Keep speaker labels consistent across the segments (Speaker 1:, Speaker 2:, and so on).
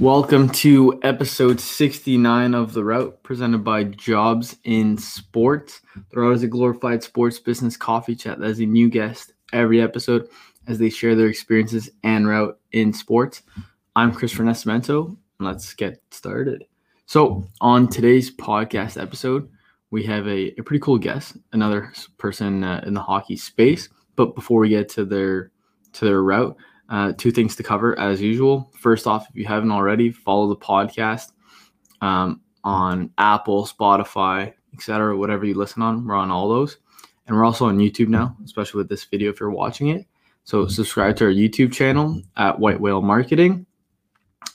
Speaker 1: Welcome to episode 69 of The Route, presented by Jobs in Sports. The Route is a glorified sports business coffee chat that has a new guest every episode as they share their experiences and route in sports. I'm Chris Nascimento, and let's get started. So, on today's podcast episode, we have a, a pretty cool guest, another person uh, in the hockey space. But before we get to their to their route, uh, two things to cover as usual. First off, if you haven't already, follow the podcast um, on Apple, Spotify, etc., whatever you listen on. We're on all those, and we're also on YouTube now, especially with this video if you're watching it. So subscribe to our YouTube channel at White Whale Marketing,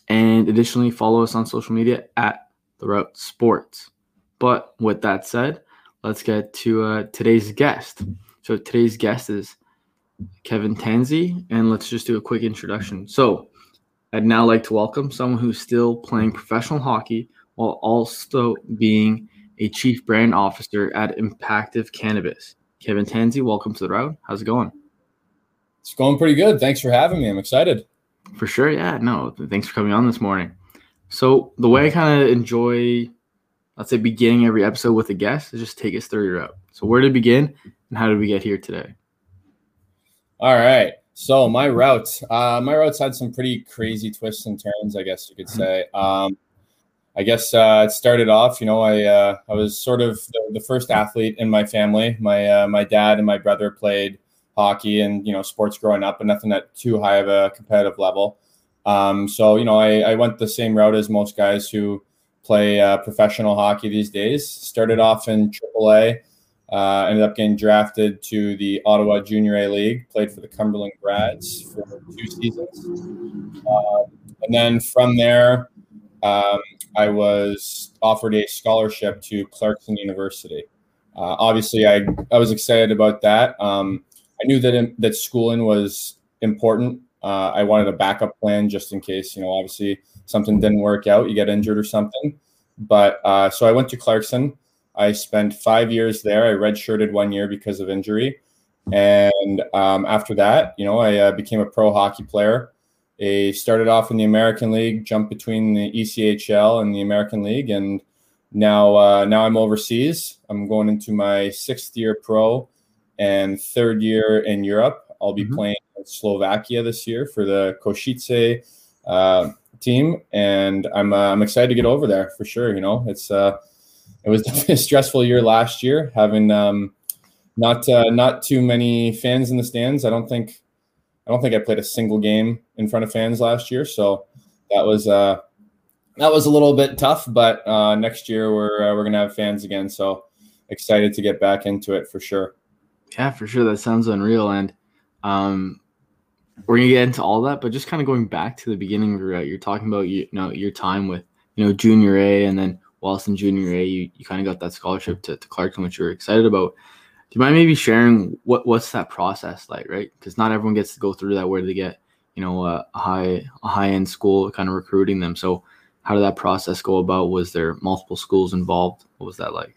Speaker 1: and additionally follow us on social media at The Route Sports. But with that said, let's get to uh, today's guest. So today's guest is Kevin Tansey, and let's just do a quick introduction. So, I'd now like to welcome someone who's still playing professional hockey while also being a chief brand officer at Impactive Cannabis. Kevin Tansey, welcome to the route. How's it going?
Speaker 2: It's going pretty good. Thanks for having me. I'm excited.
Speaker 1: For sure. Yeah. No, thanks for coming on this morning. So, the way I kind of enjoy, let's say, beginning every episode with a guest is just take us through your route. So, where did it begin and how did we get here today?
Speaker 2: All right. So my route, uh, my routes had some pretty crazy twists and turns, I guess you could mm-hmm. say. Um, I guess uh, it started off, you know, I uh, I was sort of the, the, first athlete in my family. My uh, my dad and my brother played hockey and you know sports growing up, but nothing at too high of a competitive level. Um, so you know, I, I went the same route as most guys who play uh, professional hockey these days. Started off in AAA. Uh, ended up getting drafted to the Ottawa Junior A League, played for the Cumberland Grads for two seasons. Uh, and then from there, um, I was offered a scholarship to Clarkson University. Uh, obviously, I, I was excited about that. Um, I knew that, in, that schooling was important. Uh, I wanted a backup plan just in case, you know, obviously something didn't work out, you get injured or something. But uh, so I went to Clarkson. I spent five years there. I redshirted one year because of injury. And um, after that, you know, I uh, became a pro hockey player. I started off in the American League, jumped between the ECHL and the American League, and now uh, now I'm overseas. I'm going into my sixth year pro and third year in Europe. I'll be mm-hmm. playing Slovakia this year for the Košice uh, team, and I'm uh, I'm excited to get over there for sure. You know, it's uh, it was definitely a stressful year last year, having um, not uh, not too many fans in the stands. I don't think I don't think I played a single game in front of fans last year, so that was uh, that was a little bit tough. But uh, next year we're uh, we're gonna have fans again, so excited to get back into it for sure.
Speaker 1: Yeah, for sure. That sounds unreal, and um, we're gonna get into all that. But just kind of going back to the beginning route, you're talking about you know your time with you know junior A and then whilst in junior A, you, you kind of got that scholarship to, to Clarkson, which you're excited about. Do you mind maybe sharing what what's that process like, right? Because not everyone gets to go through that where they get, you know, a high a high end school kind of recruiting them. So how did that process go about? Was there multiple schools involved? What was that like?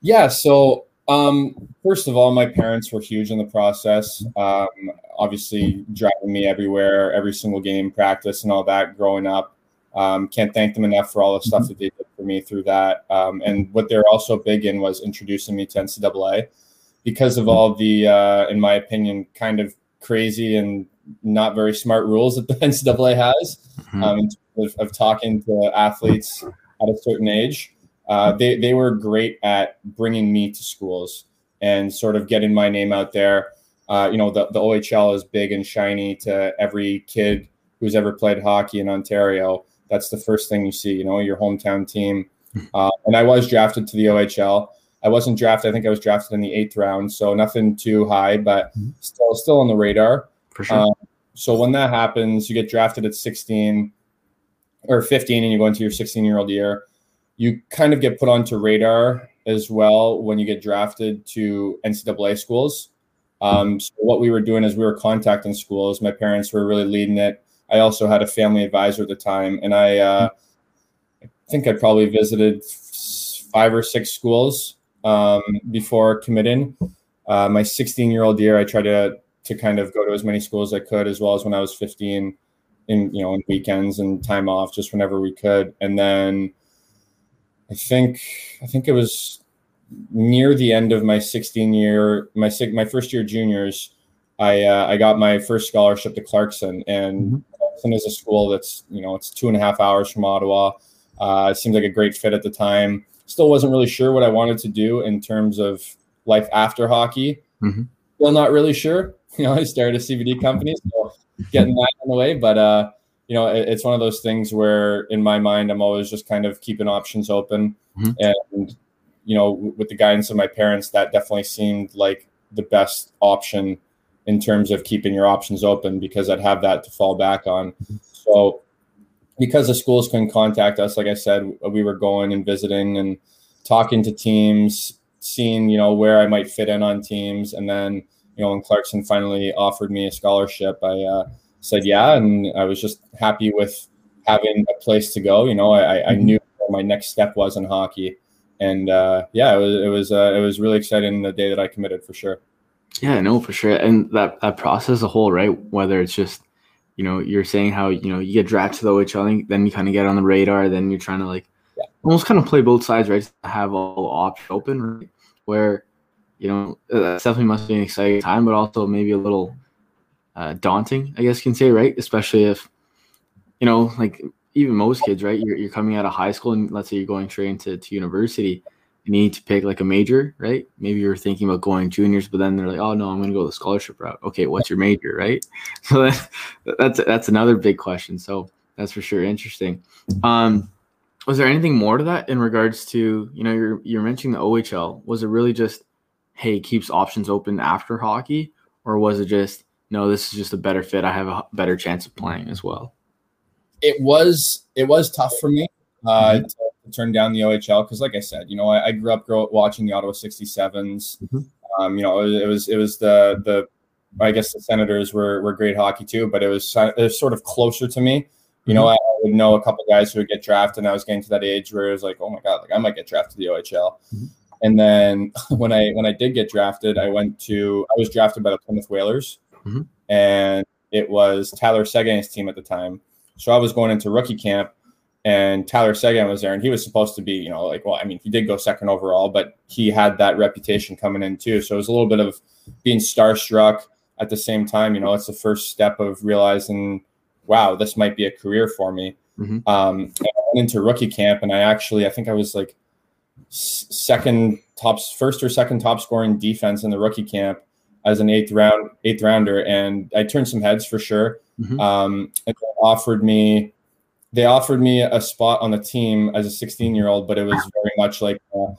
Speaker 2: Yeah, so um, first of all, my parents were huge in the process. Um, obviously, driving me everywhere, every single game, practice, and all that growing up. Um, can't thank them enough for all the stuff that they did for me through that. Um, and what they're also big in was introducing me to NCAA because of all the, uh, in my opinion, kind of crazy and not very smart rules that the NCAA has mm-hmm. um, of, of, talking to athletes at a certain age. Uh, they, they were great at bringing me to schools and sort of getting my name out there. Uh, you know, the, the OHL is big and shiny to every kid who's ever played hockey in Ontario that's the first thing you see, you know, your hometown team. Uh, and I was drafted to the OHL. I wasn't drafted. I think I was drafted in the eighth round, so nothing too high, but mm-hmm. still still on the radar.
Speaker 1: For sure. Um,
Speaker 2: so when that happens, you get drafted at 16 or 15, and you go into your 16 year old year. You kind of get put onto radar as well when you get drafted to NCAA schools. Um, so what we were doing is we were contacting schools. My parents were really leading it. I also had a family advisor at the time, and I uh, I think I probably visited five or six schools um, before committing. Uh, my 16 year old year, I tried to to kind of go to as many schools as I could, as well as when I was 15, in you know, in weekends and time off, just whenever we could. And then I think I think it was near the end of my 16 year my my first year juniors. I uh, I got my first scholarship to Clarkson, and mm-hmm. Clarkson is a school that's you know it's two and a half hours from Ottawa. Uh, it seemed like a great fit at the time. Still wasn't really sure what I wanted to do in terms of life after hockey. Mm-hmm. Still not really sure. You know, I started a CBD company, so getting that in the way. But uh, you know, it, it's one of those things where, in my mind, I'm always just kind of keeping options open. Mm-hmm. And you know, with the guidance of my parents, that definitely seemed like the best option in terms of keeping your options open because I'd have that to fall back on. Mm-hmm. So because the schools couldn't contact us, like I said, we were going and visiting and talking to teams, seeing, you know, where I might fit in on teams. And then, you know, when Clarkson finally offered me a scholarship, I uh, said, yeah. And I was just happy with having a place to go. You know, I, I mm-hmm. knew where my next step was in hockey. And uh, yeah, it was, it was, uh, it was really exciting the day that I committed for sure.
Speaker 1: Yeah, no, for sure. And that, that process as a whole, right? Whether it's just you know, you're saying how you know you get drafted to the OHL, then you kind of get on the radar, then you're trying to like yeah. almost kind of play both sides, right? To have all options open, right? where you know that definitely must be an exciting time, but also maybe a little uh, daunting, I guess you can say, right? Especially if you know, like even most kids, right? You're you're coming out of high school, and let's say you're going straight into to university you need to pick like a major, right? Maybe you're thinking about going juniors, but then they're like, oh no, I'm going to go the scholarship route. Okay, what's your major, right? So that, that's that's another big question. So that's for sure interesting. Um, was there anything more to that in regards to you know you're you're mentioning the OHL? Was it really just hey keeps options open after hockey, or was it just no, this is just a better fit. I have a better chance of playing as well.
Speaker 2: It was it was tough for me uh, mm-hmm. to turn down the OHL because, like I said, you know, I, I grew up grow, watching the Ottawa 67s. Mm-hmm. Um, you know, it, was it was the the I guess the Senators were were great hockey too, but it was it was sort of closer to me. You know, mm-hmm. I, I would know a couple guys who would get drafted, and I was getting to that age where it was like, oh my god, like I might get drafted to the OHL. Mm-hmm. And then when I when I did get drafted, I went to I was drafted by the Plymouth Whalers, mm-hmm. and it was Tyler Seguin's team at the time. So I was going into rookie camp, and Tyler Seguin was there, and he was supposed to be, you know, like, well, I mean, he did go second overall, but he had that reputation coming in too. So it was a little bit of being starstruck at the same time. You know, it's the first step of realizing, wow, this might be a career for me. Mm-hmm. Um, I went into rookie camp, and I actually, I think I was like second top, first or second top scoring defense in the rookie camp as an eighth round, eighth rounder, and I turned some heads for sure. Mm-hmm. Um, and offered me they offered me a spot on the team as a 16 year old, but it was very much like, uh,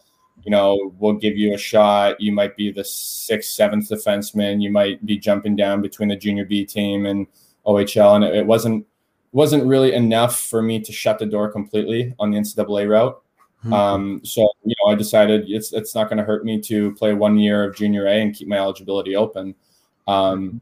Speaker 2: you know, we'll give you a shot. You might be the sixth, seventh defenseman. You might be jumping down between the junior B team and OHL, and it, it wasn't wasn't really enough for me to shut the door completely on the NCAA route. Mm-hmm. Um, so you know, I decided it's it's not going to hurt me to play one year of junior A and keep my eligibility open. Um,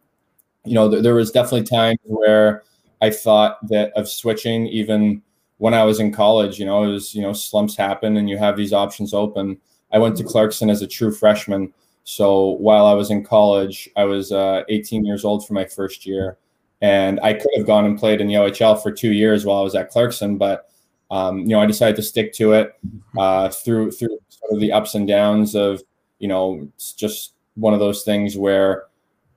Speaker 2: you know, th- there was definitely times where I thought that of switching even when I was in college, you know, it was, you know, slumps happen and you have these options open. I went to Clarkson as a true freshman. So while I was in college, I was uh, 18 years old for my first year. And I could have gone and played in the OHL for two years while I was at Clarkson, but um, you know, I decided to stick to it uh, through through sort of the ups and downs of, you know, it's just one of those things where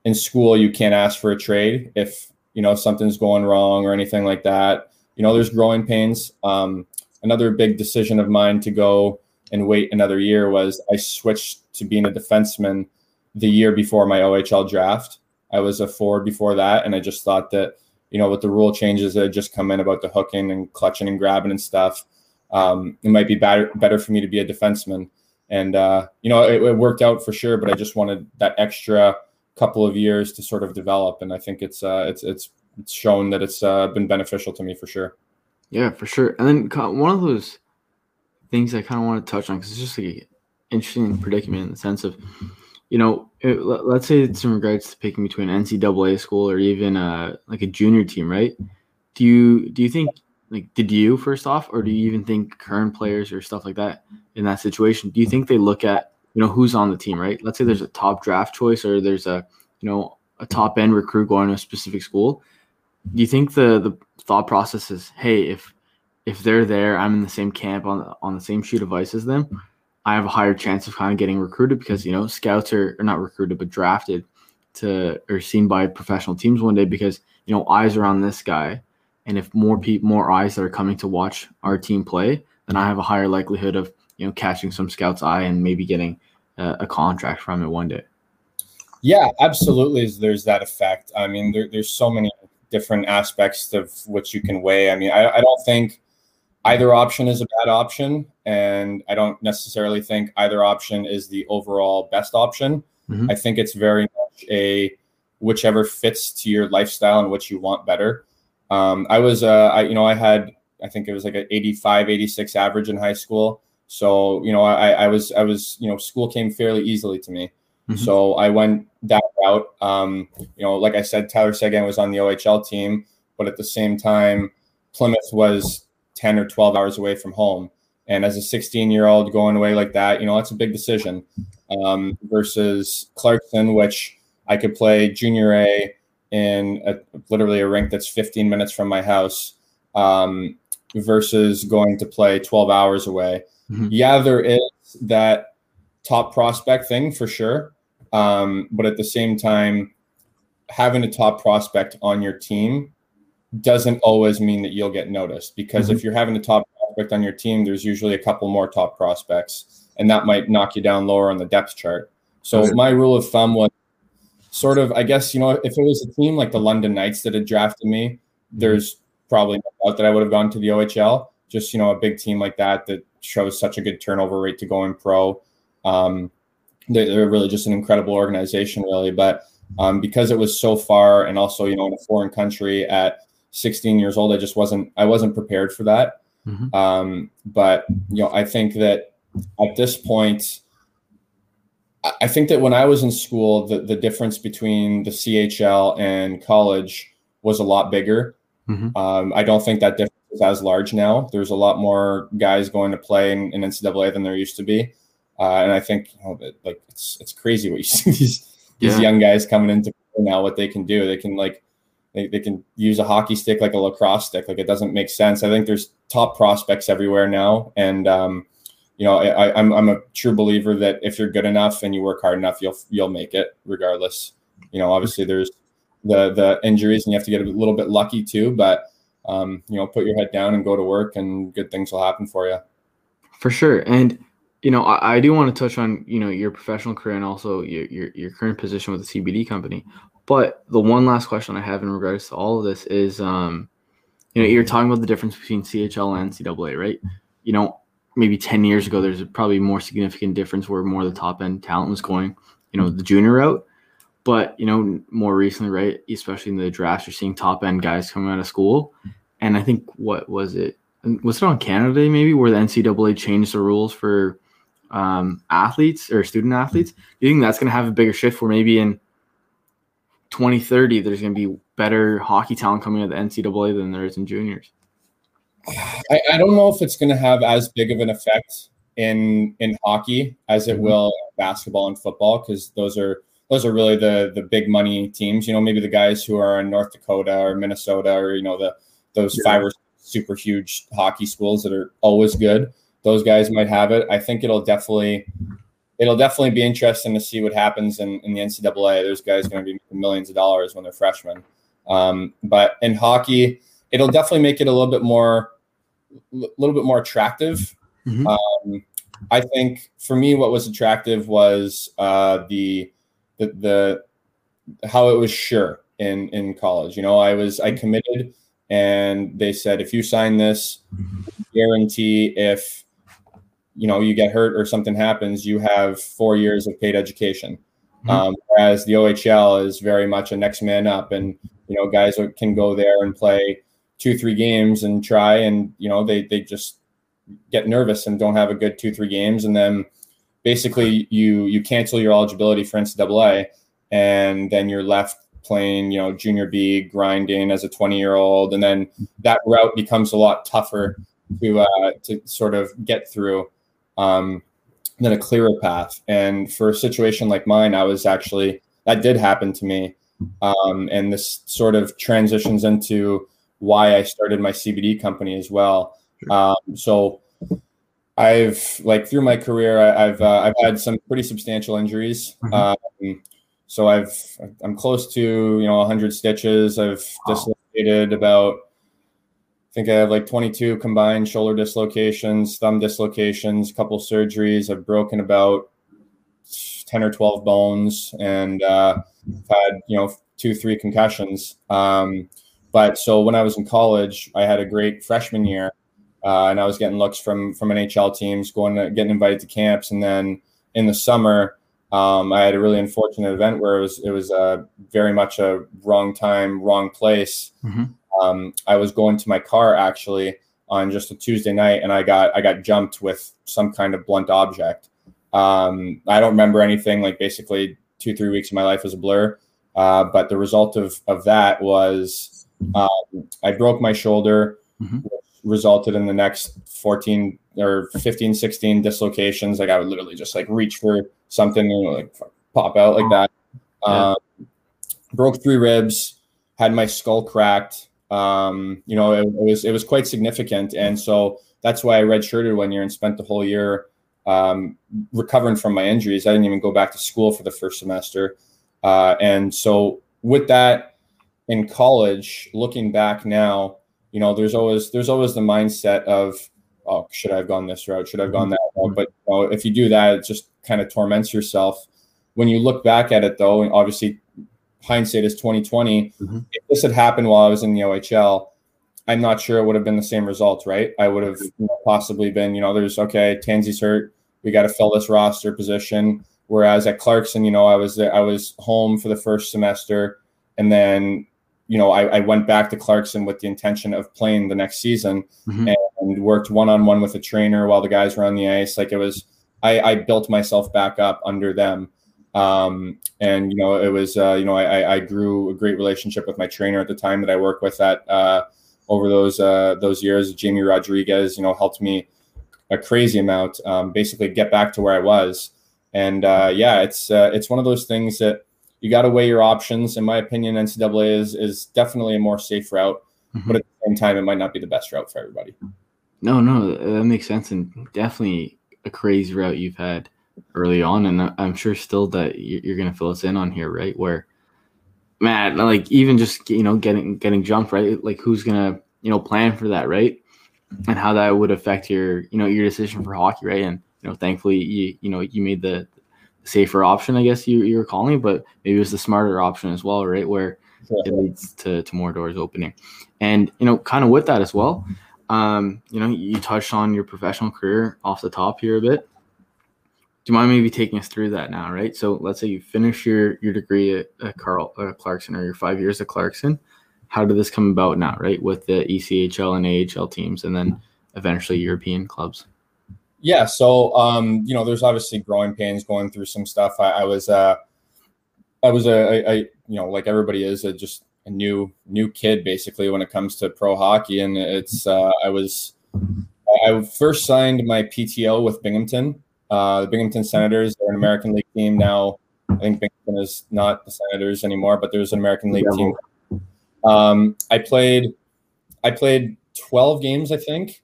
Speaker 2: in school you can't ask for a trade if you know something's going wrong or anything like that. You know there's growing pains. Um, another big decision of mine to go and wait another year was i switched to being a defenseman the year before my ohl draft. I was a forward before that and i just thought that you know with the rule changes that just come in about the hooking and clutching and grabbing and stuff um, it might be better better for me to be a defenseman and uh, you know it, it worked out for sure but i just wanted that extra couple of years to sort of develop, and I think it's uh, it's it's it's shown that it's uh, been beneficial to me for sure.
Speaker 1: Yeah, for sure. And then one of those things I kind of want to touch on because it's just like an interesting predicament in the sense of, you know, let's say it's in regards to picking between NCAA school or even uh, like a junior team, right? Do you do you think like did you first off, or do you even think current players or stuff like that in that situation? Do you think they look at you know who's on the team, right? Let's say there's a top draft choice or there's a you know a top end recruit going to a specific school. Do you think the the thought process is, hey, if if they're there, I'm in the same camp on on the same sheet of ice as them, I have a higher chance of kind of getting recruited because you know scouts are, are not recruited but drafted to or seen by professional teams one day because you know eyes are on this guy, and if more people more eyes that are coming to watch our team play, then I have a higher likelihood of you know catching some scout's eye and maybe getting a, contract from it one day.
Speaker 2: Yeah, absolutely. There's that effect. I mean, there, there's so many different aspects of which you can weigh. I mean, I, I don't think either option is a bad option, and I don't necessarily think either option is the overall best option. Mm-hmm. I think it's very much a whichever fits to your lifestyle and what you want better. Um, I was, uh, I, you know, I had, I think it was like an 85, 86 average in high school. So, you know, I, I was, I was, you know, school came fairly easily to me. Mm-hmm. So I went that route. Um, you know, like I said, Tyler Seguin was on the OHL team, but at the same time, Plymouth was 10 or 12 hours away from home. And as a 16 year old going away like that, you know, that's a big decision um, versus Clarkson, which I could play junior A in a, literally a rink that's 15 minutes from my house um, versus going to play 12 hours away. Mm-hmm. Yeah, there is that top prospect thing for sure. Um, but at the same time, having a top prospect on your team doesn't always mean that you'll get noticed because mm-hmm. if you're having a top prospect on your team, there's usually a couple more top prospects, and that might knock you down lower on the depth chart. So okay. my rule of thumb was sort of, I guess, you know, if it was a team like the London Knights that had drafted me, mm-hmm. there's probably no doubt that I would have gone to the OHL. Just you know, a big team like that that shows such a good turnover rate to go in pro. Um, they're really just an incredible organization, really. But um, because it was so far, and also you know in a foreign country at 16 years old, I just wasn't I wasn't prepared for that. Mm-hmm. Um, but you know, I think that at this point, I think that when I was in school, the the difference between the CHL and college was a lot bigger. Mm-hmm. Um, I don't think that difference is as large now. There's a lot more guys going to play in, in NCAA than there used to be, uh, and I think you know, like it's it's crazy what you see these these young guys coming into now what they can do. They can like they, they can use a hockey stick like a lacrosse stick. Like it doesn't make sense. I think there's top prospects everywhere now, and um, you know I, I'm I'm a true believer that if you're good enough and you work hard enough, you'll you'll make it regardless. You know, obviously there's the the injuries and you have to get a little bit lucky too, but um, you know, put your head down and go to work, and good things will happen for you.
Speaker 1: For sure, and you know, I, I, do want to touch on you know your professional career and also your, your, your current position with the CBD company. But the one last question I have in regards to all of this is, um, you know, you're talking about the difference between CHL and NCAA, right? You know, maybe 10 years ago, there's probably more significant difference where more of the top end talent was going, you know, the junior route. But, you know, more recently, right, especially in the drafts, you're seeing top end guys coming out of school. And I think, what was it? Was it on Canada Day maybe where the NCAA changed the rules for um, athletes or student athletes? Do you think that's going to have a bigger shift where maybe in 2030 there's going to be better hockey talent coming out of the NCAA than there is in juniors?
Speaker 2: I, I don't know if it's going to have as big of an effect in in hockey as it mm-hmm. will in basketball and football because those are those are really the the big money teams. You know, maybe the guys who are in North Dakota or Minnesota or you know the those yeah. five or super huge hockey schools that are always good. Those guys might have it. I think it'll definitely it'll definitely be interesting to see what happens in, in the NCAA. There's guys going to be making millions of dollars when they're freshmen. Um, but in hockey, it'll definitely make it a little bit more, a little bit more attractive. Mm-hmm. Um, I think for me, what was attractive was uh, the, the the how it was sure in in college. You know, I was I committed, and they said if you sign this, guarantee if you know you get hurt or something happens, you have four years of paid education. Mm-hmm. Um, whereas the OHL is very much a next man up, and you know guys can go there and play two three games and try, and you know they they just get nervous and don't have a good two three games, and then basically you you cancel your eligibility for NCAA, and then you're left playing, you know, junior B, grinding as a 20 year old, and then that route becomes a lot tougher to uh, to sort of get through um, than a clearer path. And for a situation like mine, I was actually that did happen to me, um, and this sort of transitions into why I started my CBD company as well. Um, so I've like through my career, I, have uh, I've had some pretty substantial injuries. Mm-hmm. Um, so I've I'm close to you know 100 stitches. I've dislocated about think I have like 22 combined shoulder dislocations, thumb dislocations, a couple surgeries. I've broken about 10 or 12 bones, and uh, had you know two three concussions. Um, but so when I was in college, I had a great freshman year, uh, and I was getting looks from from NHL teams, going to getting invited to camps, and then in the summer um, I had a really unfortunate event where it was it was uh, very much a wrong time, wrong place. Mm-hmm. Um, I was going to my car actually on just a Tuesday night, and I got I got jumped with some kind of blunt object. Um, I don't remember anything. Like basically, two three weeks of my life was a blur. Uh, but the result of of that was um, I broke my shoulder, mm-hmm. resulted in the next 14 or 15, 16 dislocations. Like I would literally just like reach for something and like pop out like that. Yeah. Um, broke three ribs, had my skull cracked. Um, you know, it, it, was it was quite significant, and so that's why I redshirted one year and spent the whole year um, recovering from my injuries. I didn't even go back to school for the first semester, uh, and so with that in college, looking back now, you know, there's always there's always the mindset of oh, should I have gone this route? Should I have gone that route? But you know, if you do that, it just kind of torments yourself. When you look back at it, though, and obviously hindsight is 2020. Mm-hmm. If this had happened while I was in the OHL, I'm not sure it would have been the same results, right? I would have you know, possibly been, you know, there's okay, Tansey's hurt. We got to fill this roster position. Whereas at Clarkson, you know, I was I was home for the first semester, and then you know, I, I, went back to Clarkson with the intention of playing the next season mm-hmm. and worked one on one with a trainer while the guys were on the ice. Like it was, I, I built myself back up under them. Um, and, you know, it was, uh, you know, I, I grew a great relationship with my trainer at the time that I worked with that uh, over those, uh, those years. Jamie Rodriguez, you know, helped me a crazy amount, um, basically get back to where I was. And uh, yeah, it's, uh, it's one of those things that, you got to weigh your options. In my opinion, NCAA is is definitely a more safe route, mm-hmm. but at the same time, it might not be the best route for everybody.
Speaker 1: No, no, that makes sense, and definitely a crazy route you've had early on, and I'm sure still that you're going to fill us in on here, right? Where, man, like even just you know getting getting jumped, right? Like who's gonna you know plan for that, right? And how that would affect your you know your decision for hockey, right? And you know, thankfully you you know you made the safer option, I guess you, you were calling, but maybe it was the smarter option as well, right? Where yeah. it leads to, to more doors opening. And, you know, kind of with that as well, um, you know, you touched on your professional career off the top here a bit. Do you mind maybe taking us through that now, right? So let's say you finish your, your degree at, at Carl uh, Clarkson or your five years at Clarkson. How did this come about now, right? With the ECHL and AHL teams and then eventually European clubs?
Speaker 2: yeah, so um, you know, there's obviously growing pains going through some stuff. I, I was uh, I was a, a, a, you know, like everybody is, a, just a new new kid basically when it comes to pro hockey, and it's uh, I was I first signed my PTO with Binghamton, uh, the Binghamton Senators. They're an American League team now. I think Binghamton is not the Senators anymore, but there's an American League team. Um, I played I played 12 games, I think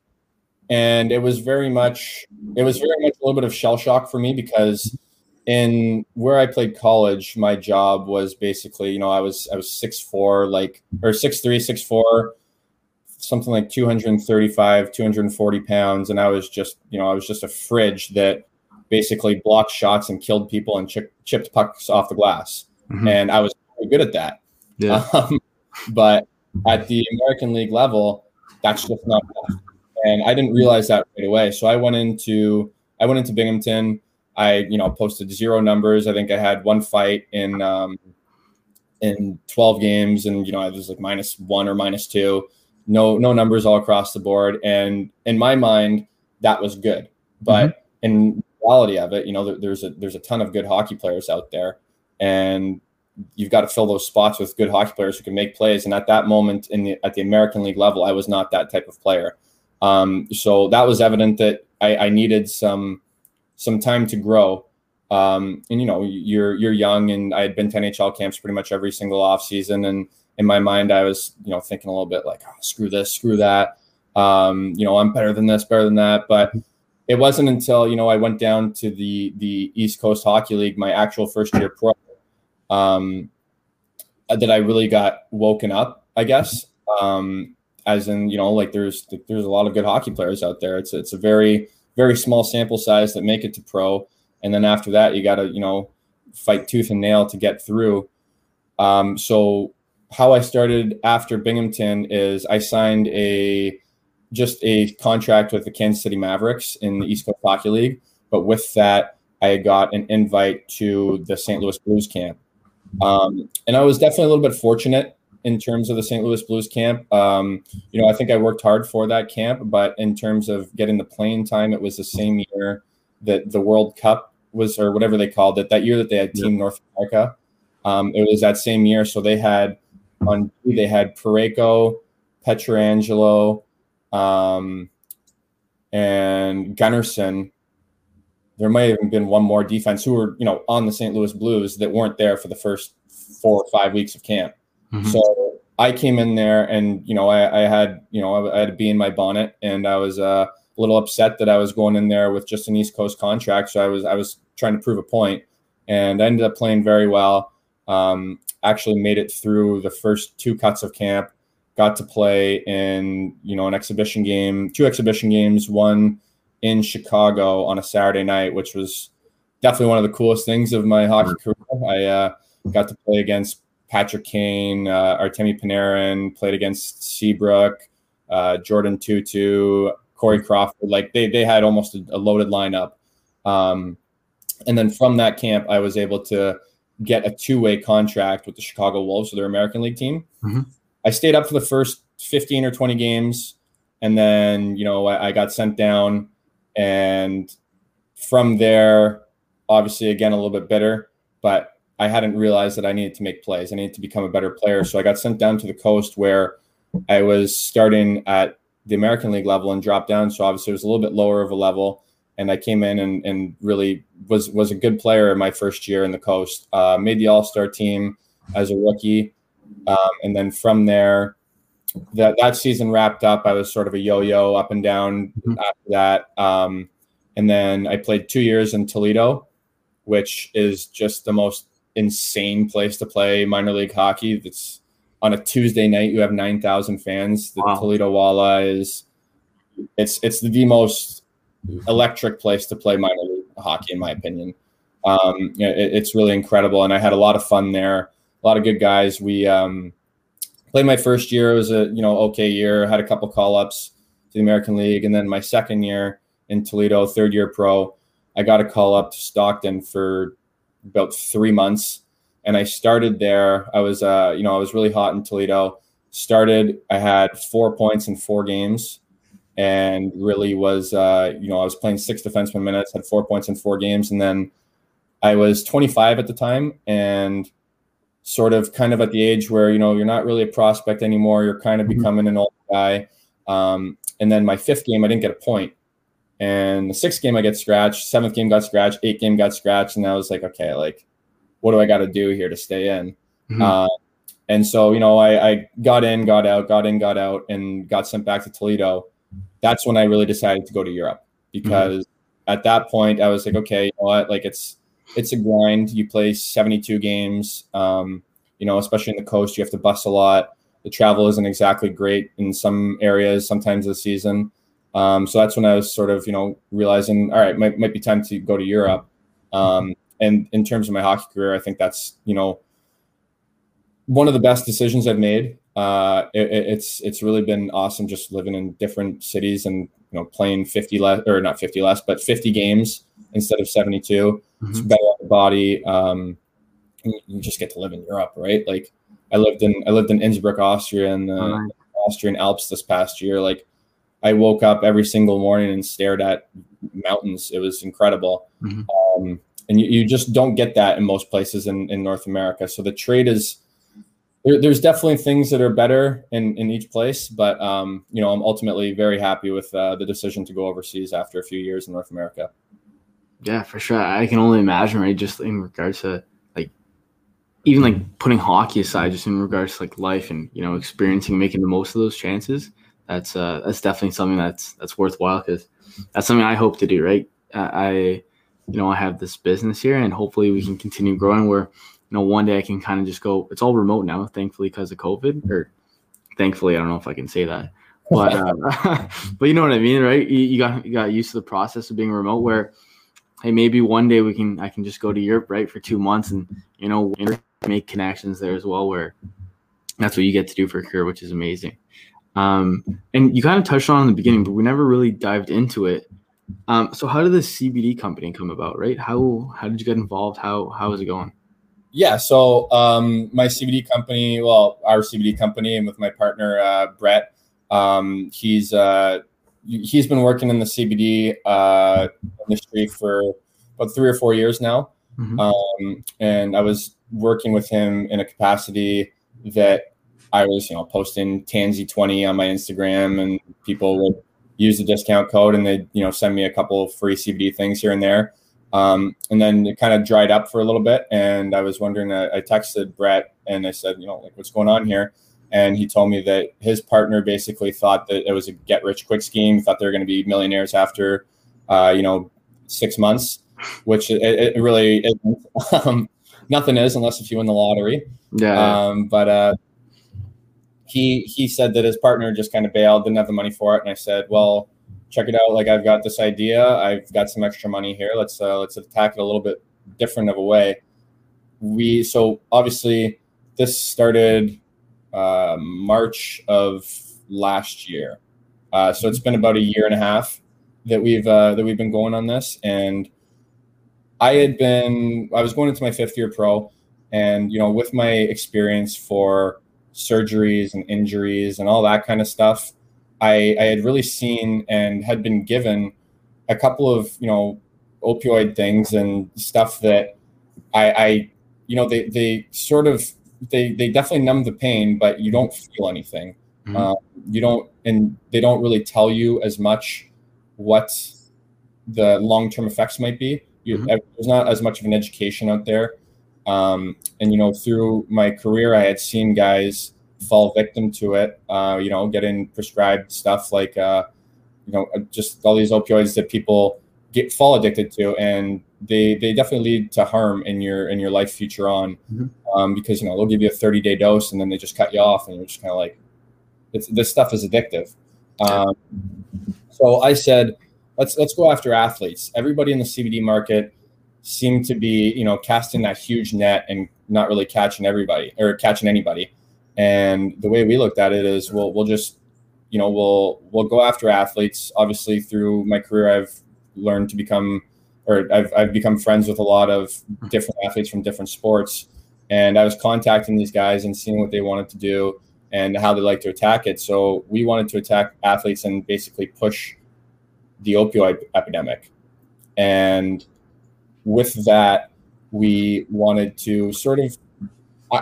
Speaker 2: and it was very much it was very much a little bit of shell shock for me because in where I played college, my job was basically, you know, I was I was six four, like or six three, six four, something like 235, 240 pounds. And I was just, you know, I was just a fridge that basically blocked shots and killed people and ch- chipped pucks off the glass. Mm-hmm. And I was really good at that. Yeah. Um, but at the American League level, that's just not enough and I didn't realize that right away. So I went into I went into Binghamton. I you know posted zero numbers. I think I had one fight in um, in 12 games, and you know I was like minus one or minus two. No no numbers all across the board, and in my mind that was good. But mm-hmm. in reality of it, you know there's a there's a ton of good hockey players out there, and you've got to fill those spots with good hockey players who can make plays. And at that moment in the at the American League level, I was not that type of player. Um, so that was evident that I, I, needed some some time to grow. Um, and you know, you're you're young, and I had been to NHL camps pretty much every single off season. And in my mind, I was you know thinking a little bit like, oh, screw this, screw that. Um, you know, I'm better than this, better than that. But it wasn't until you know I went down to the the East Coast Hockey League, my actual first year pro, um, that I really got woken up. I guess. Um, as in you know like there's there's a lot of good hockey players out there. It's it's a very very small sample size that make it to pro. And then after that you got to you know fight tooth and nail to get through. Um, so how i started after binghamton is i signed a just a contract with the kansas city mavericks in the east coast hockey league but with that i got an invite to the st louis blues camp um, and i was definitely a little bit fortunate in terms of the St. Louis Blues camp. Um, you know, I think I worked hard for that camp, but in terms of getting the playing time, it was the same year that the World Cup was, or whatever they called it, that year that they had Team North America. Um, it was that same year. So they had on they had Parayko, Pietrangelo, um, and Gunnarsson. There might have been one more defense who were, you know, on the St. Louis Blues that weren't there for the first four or five weeks of camp. Mm-hmm. So I came in there and, you know, I, I had, you know, I, I, had to be in my bonnet and I was uh, a little upset that I was going in there with just an East Coast contract. So I was, I was trying to prove a point and I ended up playing very well. Um, actually made it through the first two cuts of camp, got to play in, you know, an exhibition game, two exhibition games, one in Chicago on a Saturday night, which was definitely one of the coolest things of my hockey career. I uh, got to play against Patrick Kane, uh, Artemi Panarin played against Seabrook, uh, Jordin Tootoo, Corey Crawford. Like they they had almost a, a loaded lineup. Um, and then from that camp, I was able to get a two way contract with the Chicago Wolves, so their American League team. Mm-hmm. I stayed up for the first 15 or 20 games, and then you know I, I got sent down, and from there, obviously again a little bit bitter, but I hadn't realized that I needed to make plays. I needed to become a better player. So I got sent down to the coast where I was starting at the American League level and dropped down. So obviously it was a little bit lower of a level. And I came in and, and really was was a good player in my first year in the coast. Uh, made the All Star team as a rookie, um, and then from there, that that season wrapped up. I was sort of a yo yo up and down mm-hmm. after that. Um, and then I played two years in Toledo, which is just the most insane place to play minor league hockey. That's on a Tuesday night. You have nine thousand fans. The wow. Toledo Walleye is it's it's the most electric place to play minor league hockey, in my opinion. Um, it, it's really incredible, and I had a lot of fun there. A lot of good guys. We um, played my first year. It was a you know okay year. Had a couple call ups to the American League, and then my second year in Toledo, third year pro, I got a call up to Stockton for about three months, and I started there. I was, uh, you know, I was really hot in Toledo. Started, I had four points in four games, and really was, uh, you know, I was playing six defenseman minutes, had four points in four games, and then I was 25 at the time, and sort of kind of at the age where you know you're not really a prospect anymore. You're kind of mm-hmm. becoming an old guy. Um, and then my fifth game, I didn't get a point. And the sixth game I get scratched, seventh game got scratched, eighth game got scratched, and I was like, okay, like, what do I got to do here to stay in? Mm-hmm. Uh, and so, you know, I, I got in, got out, got in, got out, and got sent back to Toledo. That's when I really decided to go to Europe because mm-hmm. at that point I was like, okay, you know what? Like it's it's a grind. You play 72 games. Um, you know, especially in the coast, you have to bus a lot. The travel isn't exactly great in some areas, sometimes the season. Um, so that's when I was sort of, you know, realizing, all right, might, might be time to go to Europe. Um, and in terms of my hockey career, I think that's, you know, one of the best decisions I've made. Uh, it, it's it's really been awesome just living in different cities and you know playing 50 less or not 50 less, but 50 games instead of 72. Mm-hmm. It's better on the body. Um, you just get to live in Europe, right? Like I lived in I lived in Innsbruck, Austria, and the uh, Austrian Alps this past year. Like I woke up every single morning and stared at mountains. It was incredible. Mm-hmm. Um, and you, you just don't get that in most places in, in North America. So the trade is there, there's definitely things that are better in, in each place, but um, you know I'm ultimately very happy with uh, the decision to go overseas after a few years in North America.
Speaker 1: Yeah, for sure. I can only imagine, right? Just in regards to like even like putting hockey aside, just in regards to like life and you know experiencing, making the most of those chances. That's uh that's definitely something that's that's worthwhile because that's something I hope to do. Right? I you know I have this business here, and hopefully we can continue growing. Where know one day I can kind of just go. It's all remote now, thankfully because of COVID. Or thankfully, I don't know if I can say that, but uh, but you know what I mean, right? You, you got you got used to the process of being remote where hey, maybe one day we can I can just go to Europe right for two months and you know make connections there as well where that's what you get to do for a career, which is amazing. Um, and you kind of touched on in the beginning, but we never really dived into it. Um, so how did the CBD company come about, right? How how did you get involved? How how is it going?
Speaker 2: Yeah, so um, my CBD company, well, our CBD company, and with my partner uh, Brett, um, he's uh, he's been working in the CBD uh, industry for about three or four years now. Mm-hmm. Um, and I was working with him in a capacity that I was, you know, posting Tansey 20 on my Instagram and people would use the discount code and they, you know, send me a couple free CBD things here and there. Um, and then it kind of dried up for a little bit. And I was wondering, I, I texted Brett and I said, you know, like what's going on here? and he told me that his partner basically thought that it was a get rich quick scheme thought they were going to be millionaires after uh, you know six months which it, it really isn't um, nothing is unless if you win the lottery
Speaker 1: yeah
Speaker 2: um, but uh, he he said that his partner just kind of bailed didn't have the money for it and i said well check it out. Like i've got this idea. I've got some extra money here. Let's uh, let's attack it a little bit different of a way. We so obviously this started uh, March of last year. Uh, so it's been about a year and a half that we've uh, that we've been going on this, and I had been I was going into my fifth year pro, and you know with my experience for surgeries and injuries and all that kind of stuff, I, I had really seen and had been given a couple of you know opioid things and stuff that I, I you know they they sort of they they definitely numb the pain, but you don't feel anything. Mm-hmm. Um, you don't, and they don't really tell you as much what the long term effects might be. You, mm-hmm. There's not as much of an education out there. Um, and you know, through my career, I had seen guys fall victim to it. Uh, you know, getting prescribed stuff like uh, you know just all these opioids that people get fall addicted to, and they they definitely lead to harm in your in your life future on mm-hmm. um, because you know they'll give you a 30 day dose and then they just cut you off and you're just kind of like it's, this stuff is addictive um, so i said let's let's go after athletes everybody in the cbd market seemed to be you know casting that huge net and not really catching everybody or catching anybody and the way we looked at it is we'll we'll just you know we'll we'll go after athletes obviously through my career i've learned to become or I've, I've become friends with a lot of different athletes from different sports. And I was contacting these guys and seeing what they wanted to do and how they like to attack it. So we wanted to attack athletes and basically push the opioid epidemic. And with that, we wanted to sort of,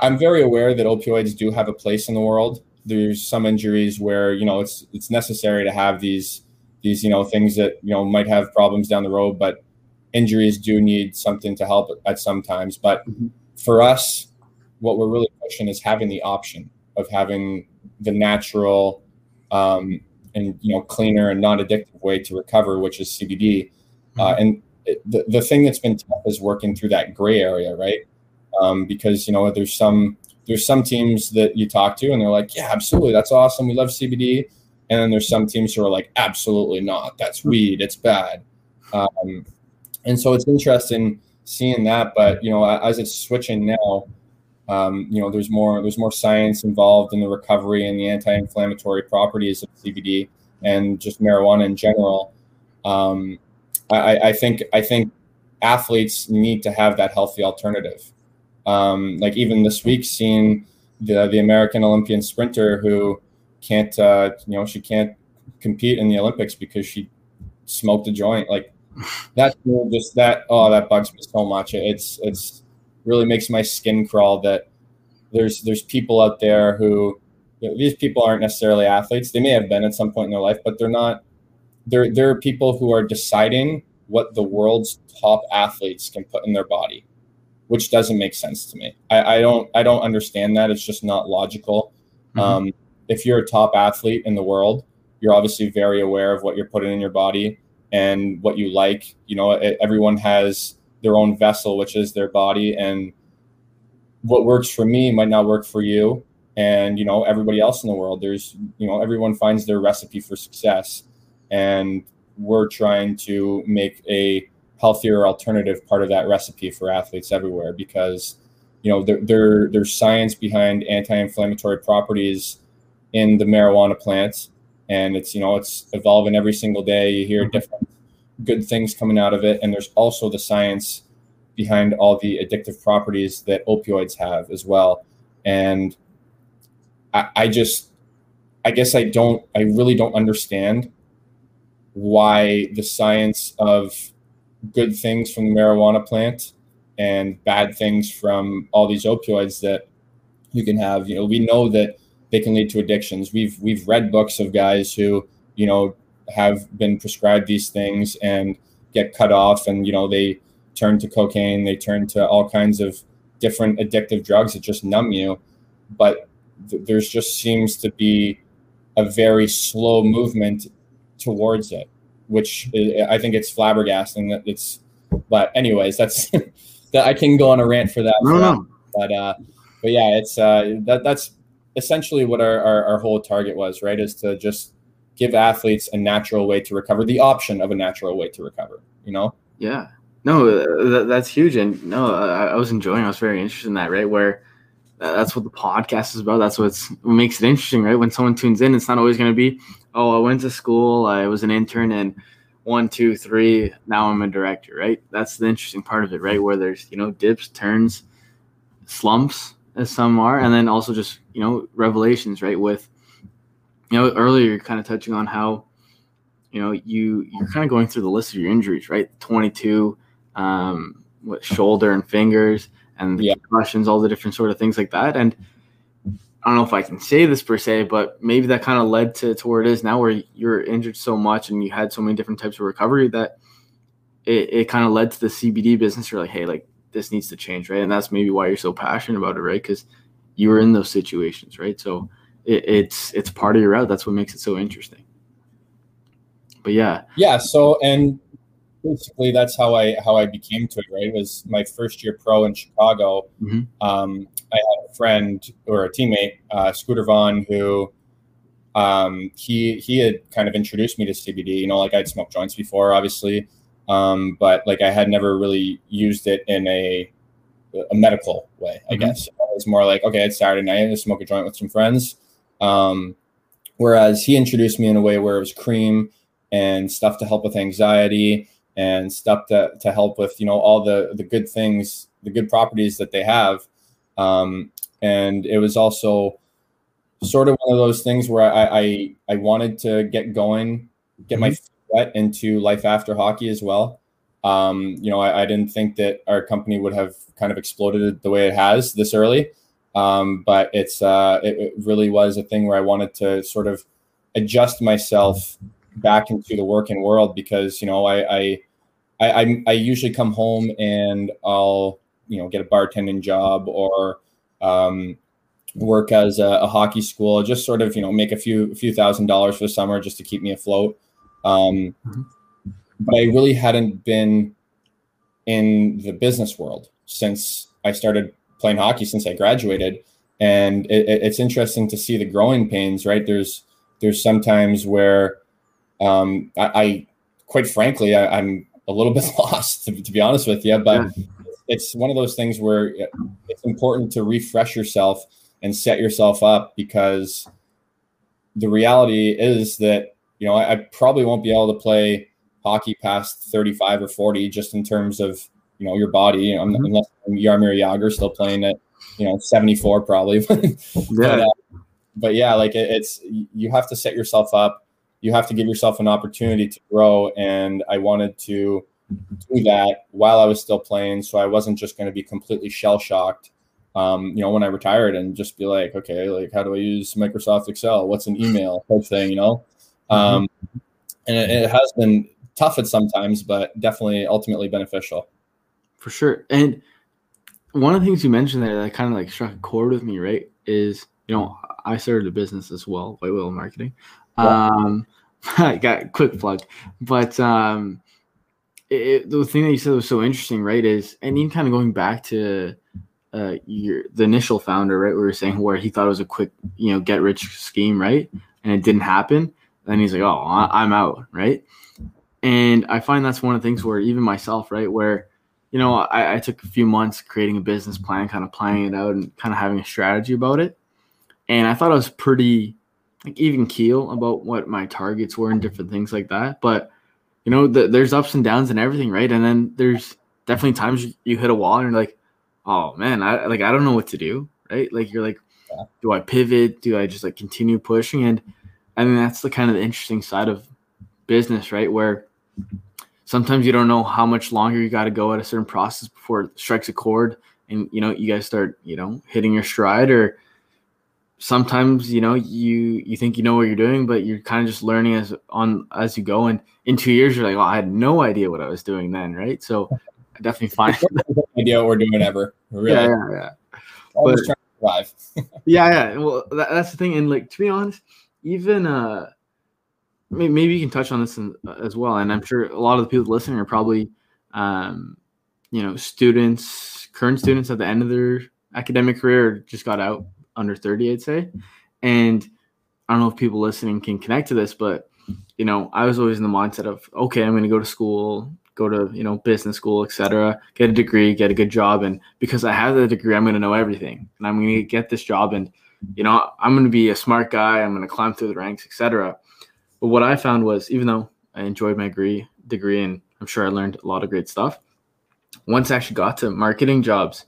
Speaker 2: I'm very aware that opioids do have a place in the world. There's some injuries where, you know, it's, it's necessary to have these, these, you know, things that, you know, might have problems down the road, but injuries do need something to help at sometimes. But mm-hmm. for us, what we're really pushing is having the option of having the natural um, and you know cleaner and non-addictive way to recover, which is CBD. Uh, mm-hmm. Uh, and it, the the thing that's been tough is working through that gray area, right? Um, because you know there's some there's some teams that you talk to and they're like, yeah, absolutely, that's awesome, we love CBD. And then there's some teams who are like, absolutely not, that's weed, it's bad. Um, and so it's interesting seeing that. But you know, as it's switching now, um, you know, there's more there's more science involved in the recovery and the anti-inflammatory properties of CBD and just marijuana in general. Um, I, I, think I think athletes need to have that healthy alternative. Um, like even this week, seeing the the American Olympian sprinter who can't uh, you know she can't compete in the Olympics because she smoked a joint. Like that's just that. Oh, that bugs me so much. It's it's really makes my skin crawl that there's there's people out there who you know, these people aren't necessarily athletes. They may have been at some point in their life, but they're not. There there are people who are deciding what the world's top athletes can put in their body, which doesn't make sense to me. I, I don't I don't understand that. It's just not logical. Mm-hmm. Um, if you're a top athlete in the world, you're obviously very aware of what you're putting in your body and what you like. You know, everyone has their own vessel, which is their body, and what works for me might not work for you. And you know, everybody else in the world, there's you know, everyone finds their recipe for success, and we're trying to make a healthier alternative part of that recipe for athletes everywhere because you know there, there there's science behind anti-inflammatory properties in the marijuana plants. And it's you know it's evolving every single day. You hear mm-hmm. different good things coming out of it. And there's also the science behind all the addictive properties that opioids have as well. And I, I just i guess i don't i really don't understand why the science of good things from the marijuana plant and bad things from all these opioids that you can have you know we know that they can lead to addictions. We've we've read books of guys who you know have been prescribed these things and get cut off, and you know they turn to cocaine, they turn to all kinds of different addictive drugs that just numb you. But th- there's just seems to be a very slow movement towards it, which is, I think it's flabbergasting that it's. But anyways, that's that I can go on a rant for that.
Speaker 1: No, no.
Speaker 2: But uh, but yeah, it's uh, that that's essentially what our, our, our whole target was, right? Is to just give athletes a natural way to recover, the option of a natural way to recover, you know?
Speaker 1: Yeah. No, uh, that's huge. And no, I, I was enjoying, I was very interested in that, right? Where that's what the podcast is about. That's what's what makes it interesting, right? When someone tunes in, it's not always going to be, oh, I went to school, I was an intern, and one, two, three, now I'm a director, right? That's the interesting part of it, right? Where there's, you know, dips, turns, slumps, as some are, and then also just you know revelations, right? With you know earlier you're kind of touching on how you know you you're kind of going through the list of your injuries, right? 22, um, with shoulder and fingers, and the yeah. concussions, all the different sort of things like that, and. I don't know if I can say this per se, but maybe that kind of led to, to where it is now, where you're injured so much and you had so many different types of recovery that it, it kind of led to the CBD business. You're like, hey, like this needs to change, right? And that's maybe why you're so passionate about it, right? Because you were in those situations, right? So it, it's it's part of your route. That's what makes it so interesting. But yeah,
Speaker 2: yeah. So and basically that's how I how I became to it. Right, it was my first year pro in Chicago. Mm-hmm. Um, I had a friend or a teammate, uh, Scooter Vaughn, who um, he he had kind of introduced me to CBD. You know, like I'd smoked joints before, obviously, um, but like I had never really used it in a a medical way. I mm-hmm. guess it was more like okay, it's Saturday night, to smoke a joint with some friends. Um, whereas he introduced me in a way where it was cream and stuff to help with anxiety and stuff to, to help with you know all the the good things the good properties that they have um, and it was also sort of one of those things where I I, I wanted to get going get mm-hmm. my wet into life after hockey as well. Um, you know, I, I, didn't think that our company would have kind of exploded the way it has this early, um, but it's uh, it, it, really was a thing where I wanted to sort of adjust myself back into the working world because you know I I, I, I usually come home and I'll you know get a bartending job or um, work as a, a, hockey school, just sort of you know make a few a few thousand dollars for the summer just to keep me afloat. Um, mm-hmm. But I really hadn't been in the business world since I started playing hockey since I graduated, and it, it's interesting to see the growing pains. Right there's there's sometimes where um, I, I, quite frankly I, am a little bit lost to, to, be honest with you, but yeah. it's one of those things where it's important to refresh yourself and set yourself up because the reality is that you know, I, I, probably won't be able to play hockey past 35 or 40 just in terms of, you know, your body, you know, mm-hmm. unless Jaromir Jagr still playing at, you know, 74 probably. but, yeah. Uh, but yeah, like it, it's, you have to set yourself up you have to give yourself an opportunity to grow. And I wanted to do that while I was still playing. So I wasn't just going to be completely shell shocked, um, you know, when I retired and just be like, okay, like, how do I use Microsoft Excel? What's an email type thing, you know? Mm-hmm. Um, and it, it has been tough at sometimes, but definitely ultimately beneficial.
Speaker 1: For sure. And one of the things you mentioned there that kind of like struck a chord with me, right? Is, you know, I started a business as well, White Whale Marketing. Um, I got quick plug, but um, it, the thing that you said was so interesting, right? Is and even kind of going back to uh, your the initial founder, right? We were saying where he thought it was a quick, you know, get rich scheme, right? And it didn't happen. Then he's like, "Oh, I'm out," right? And I find that's one of the things where even myself, right, where you know, I, I took a few months creating a business plan, kind of planning it out, and kind of having a strategy about it. And I thought I was pretty like even keel about what my targets were and different things like that. But you know, the, there's ups and downs and everything, right? And then there's definitely times you, hit a wall and you're like, oh man, I like I don't know what to do, right? Like you're like, yeah. do I pivot? Do I just like continue pushing? And I mean that's the kind of the interesting side of business, right? Where sometimes you don't know how much longer you got to go at a certain process before it strikes a chord and you know you guys start you know hitting your stride or sometimes you know you you think you know what you're doing but you're kind of just learning as on as you go. And in two years you're like oh i had no idea what i was doing then right? So i definitely find
Speaker 2: idea what we're doing ever really.
Speaker 1: Yeah yeah, yeah.
Speaker 2: But, trying to survive.
Speaker 1: Yeah yeah. Well that, that's the thing. And like to be honest even uh maybe you can touch on this in, uh, as well. And i'm sure a lot of the people listening are probably um you know students current students at the end of their academic career just got out under 30, I'd say. And I don't know if people listening can connect to this, but you know, I was always in the mindset of, okay, I'm going to go to school, go to you know business school, etc., get a degree, get a good job, and because I have the degree, I'm going to know everything, and I'm going to get this job, and you know, I'm going to be a smart guy, I'm going to climb through the ranks, etc. But what I found was, even though I enjoyed my degree, degree, and I'm sure I learned a lot of great stuff, once I actually got to marketing jobs,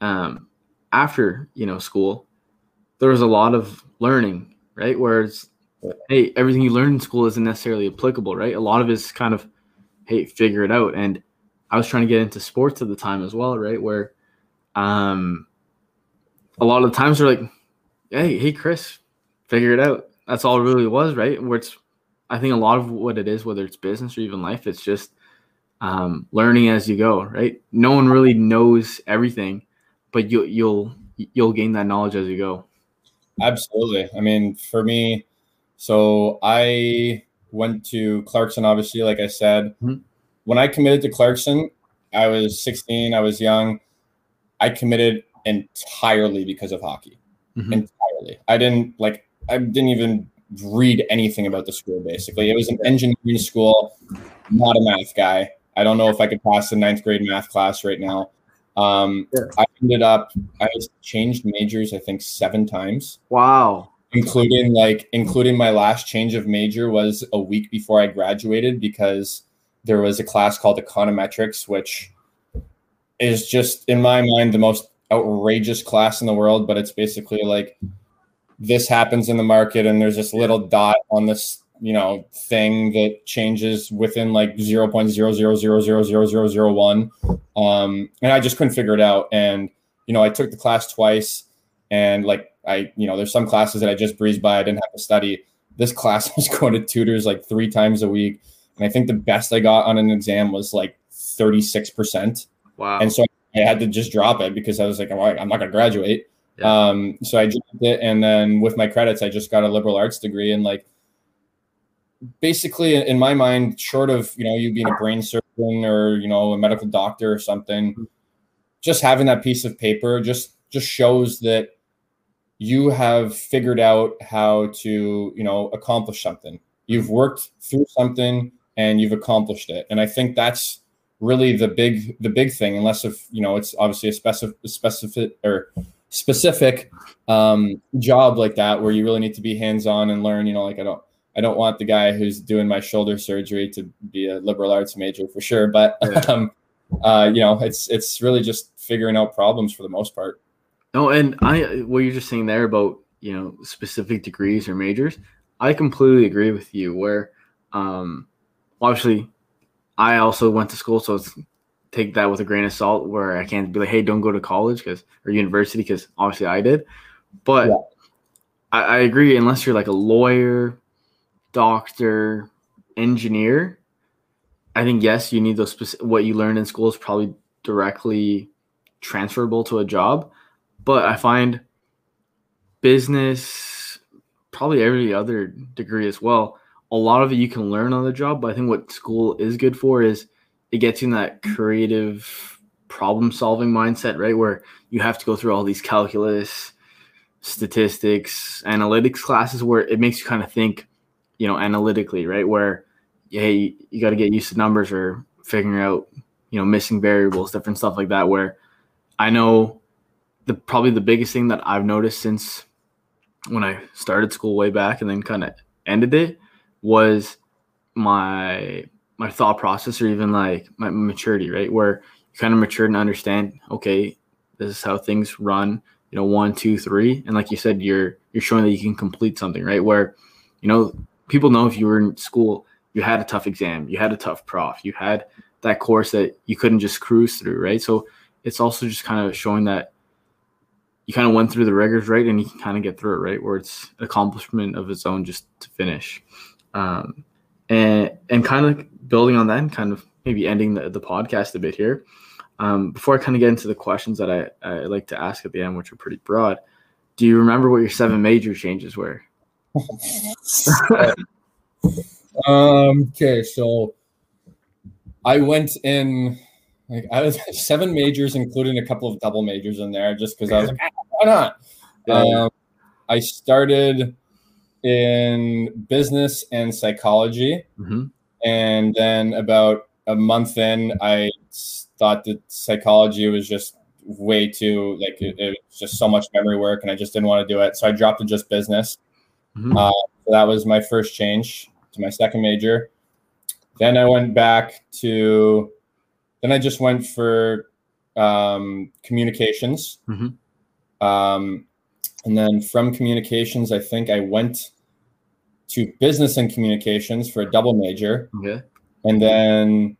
Speaker 1: um, after you know school, there was a lot of learning, right? Whereas, hey, everything you learn in school isn't necessarily applicable, right? A lot of it's kind of, hey, figure it out. And I was trying to get into sports at the time as well, right? Where, um, a lot of the times they're like, hey, hey, Chris, figure it out. That's all it really was, right? Where it's, I think a lot of what it is, whether it's business or even life, it's just um, learning as you go, right? No one really knows everything, but you, you'll you'll gain that knowledge as you go.
Speaker 2: Absolutely. I mean, for me, so I went to Clarkson, obviously, like I said. Mm-hmm. When I committed to Clarkson, I was 16, I was young. I committed entirely because of hockey. Mm-hmm. Entirely. I didn't like, I didn't even read anything about the school, basically. It was an engineering school, not a math guy. I don't know if I could pass the ninth grade math class right now. Um, yeah. I ended up I changed majors I think seven times.
Speaker 1: Wow.
Speaker 2: Including like including my last change of major was a week before I graduated because there was a class called econometrics, which is just in my mind the most outrageous class in the world. But it's basically like this happens in the market, and there's this little dot on this you know thing that changes within like 0.000000001 um and i just couldn't figure it out. And you know i took the class twice. And like i you know there's some classes that i just breezed by. I didn't have to study. This class was going to tutors like three times a week. And i think the best i got on an exam was like 36%
Speaker 1: wow.
Speaker 2: And so i had to just drop it because i was like i'm not going to graduate. Yeah. um so i dropped it. And then with my credits i just got a liberal arts degree. And like basically in my mind short of you know you being a brain surgeon or you know a medical doctor or something just having that piece of paper just just shows that you have figured out how to you know accomplish something. You've worked through something and you've accomplished it. And i think that's really the big the big thing unless if you know it's obviously a specific specific or specific um, job like that where you really need to be hands on and learn you know like i don't I don't want the guy who's doing my shoulder surgery to be a liberal arts major for sure. But um, uh, you know, it's it's really just figuring out problems for the most part.
Speaker 1: No, and I what you're just saying there about you know specific degrees or majors, I completely agree with you. Where, um, obviously, I also went to school, so it's take that with a grain of salt. Where I can't be like, hey, don't go to college because or university because obviously I did, but
Speaker 2: Yeah.
Speaker 1: I, I agree. Unless you're like a lawyer, doctor, engineer, I think yes, you need those specific, what you learned in school is probably directly transferable to a job. But I find business, probably every other degree as well, a lot of it you can learn on the job. But I think what school is good for is it gets you in that creative problem solving mindset, right? Where you have to go through all these calculus, statistics, analytics classes where it makes you kind of think, you know, analytically, right? Where hey, you got to get used to numbers or figuring out, you know, missing variables, different stuff like that. Where I know the probably the biggest thing that I've noticed since when I started school way back and then kind of ended it was my my thought process or even like my maturity, right? Where you kind of mature and understand, okay, this is how things run, you know, one, two, three. And like you said, you're you're showing that you can complete something, right? Where, you know, people know if you were in school, you had a tough exam, you had a tough prof, you had that course that you couldn't just cruise through, right? So it's also just kind of showing that you kind of went through the rigors, right? And you can kind of get through it, right? Where it's accomplishment of its own just to finish. Um, and and kind of building on that and kind of maybe ending the, the podcast a bit here. Um, before I kind of get into the questions that I, I like to ask at the end, which are pretty broad, do you remember what your seven major changes were?
Speaker 2: um, okay, so I went in like I was seven majors, including a couple of double majors in there, just because I was like, ah, why not?
Speaker 1: Yeah.
Speaker 2: Um, I started in business and psychology,
Speaker 1: Mhm.
Speaker 2: and then about a month in, I thought that psychology was just way too like it, it was just so much memory work, and I just didn't want to do it. So I dropped to just business.
Speaker 1: Mhm.
Speaker 2: Uh, so that was my first change to my second major. Then I went back to, then I just went for um, communications.
Speaker 1: Mhm.
Speaker 2: Um, and then from communications, I think I went to business and communications for a double major.
Speaker 1: Okay.
Speaker 2: And then,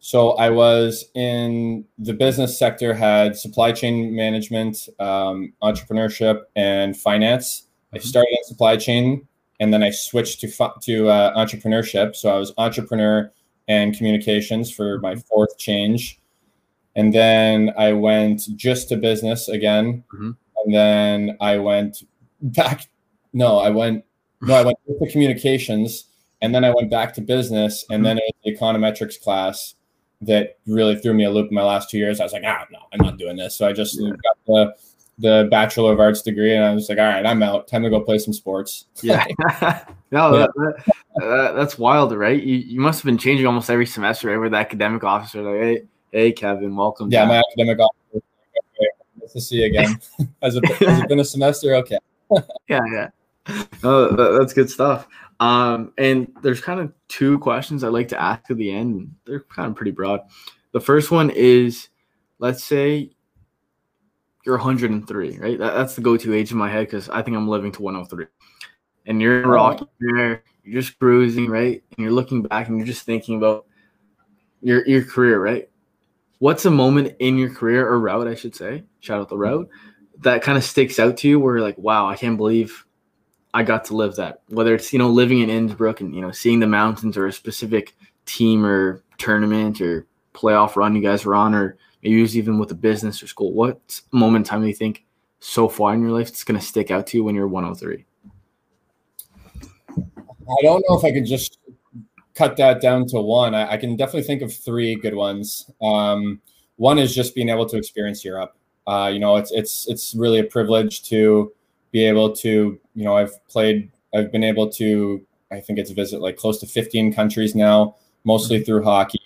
Speaker 2: so I was in the business sector, had supply chain management, um, entrepreneurship, and finance. I
Speaker 1: Mhm.
Speaker 2: started in supply chain, and then I switched to fu- to uh, entrepreneurship. So I was entrepreneur and communications for my fourth change, and then I went just to business again,
Speaker 1: Mhm.
Speaker 2: and then I went back. No, I went. No, I went to communications, and then I went back to business, and then it was the econometrics class that really threw me a loop in my last two years. I was like, ah, no, I'm not doing this. So I just
Speaker 1: Yeah.
Speaker 2: got the the bachelor of arts degree, and I was like, all right, I'm out. Time to go play some sports.
Speaker 1: Yeah. no, that, that, that- that's wild, right? You, you must have been changing almost every semester, right? With the academic officer, like, hey, hey, Kevin, welcome.
Speaker 2: Yeah,
Speaker 1: back."
Speaker 2: my academic officer. Okay, nice to see you again. has, it, has it been a semester? Okay.
Speaker 1: yeah, yeah. Oh, that, that's good stuff. Um, and there's kind of two questions I like to ask at the end. They're kind of pretty broad. The first one is, let's say you're 103, right? That, that's the go-to age in my head because I think I'm living to 103. And you're
Speaker 2: oh.
Speaker 1: rocking there, you're, just cruising, right? And you're looking back and you're just thinking about your your career, right? What's a moment in your career or route, I should say, shout out the route, that kind of sticks out to you where you're like, wow, I can't believe I got to live that. Whether it's, you know, living in Innsbruck and, you know, seeing the mountains or a specific team or tournament or playoff run you guys were on, or maybe it was even with a business or school. What moment in time do you think so far in your life it's going to stick out to you when you're 103?
Speaker 2: I don't know if I could just cut that down to one. I, I can definitely think of three good ones. Um, one is just being able to experience Europe. Uh, you know, it's it's it's really a privilege to be able to. You know, I've played. I've been able to. I think it's visit like close to 15 countries now, mostly through hockey.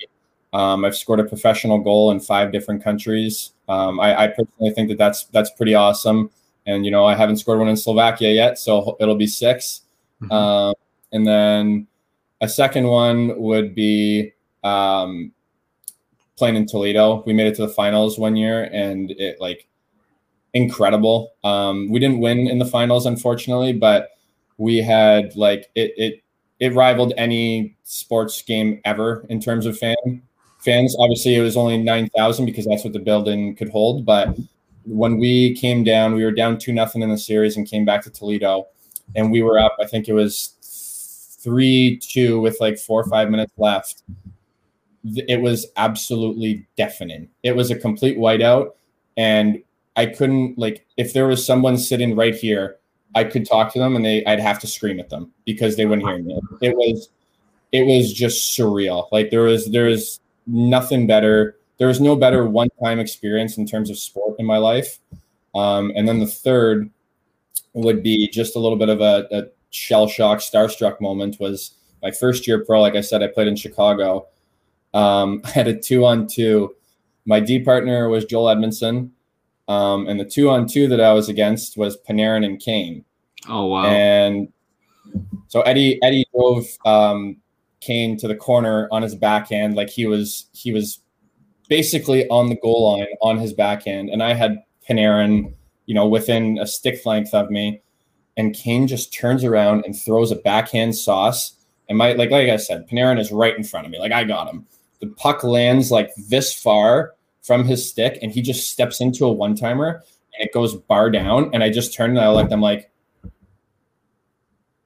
Speaker 2: Um, I've scored a professional goal in five different countries. Um, I, I personally think that that's that's pretty awesome. And you know, I haven't scored one in Slovakia yet, so it'll be 6
Speaker 1: Mhm.
Speaker 2: Um, and then a second one would be um, playing in Toledo. We made it to the finals one year, and it like incredible. Um, we didn't win in the finals, unfortunately, but we had like it it it rivaled any sports game ever in terms of fan fans. Obviously, it was only nine thousand because that's what the building could hold. But when we came down, we were down two nothing in the series and came back to Toledo, and we were up. I think it was three two with like four or five minutes left. It was absolutely deafening. It was a complete whiteout, and I couldn't like if there was someone sitting right here, I could talk to them and they I'd have to scream at them because they wouldn't hear me. It was it was just surreal. Like there was there was nothing better. There was no better one time experience in terms of sport in my life. Um, and then the third would be just a little bit of a, a shell shock, starstruck moment was my first year pro. Like I said, I played in Chicago. Um, I had a two on two. My D partner was Joel Edmundson. Um, and the two on two that I was against was Panarin and Kane.
Speaker 1: Oh wow!
Speaker 2: And so Eddie Eddie drove um, Kane to the corner on his backhand, like he was he was basically on the goal line on his backhand, and I had Panarin, you know, within a stick length of me, and Kane just turns around and throws a backhand sauce. And my like like I said, Panarin is right in front of me, like I got him. The puck lands like this far from his stick, and he just steps into a one timer, and it goes bar down. And I just turned and I looked. I'm like,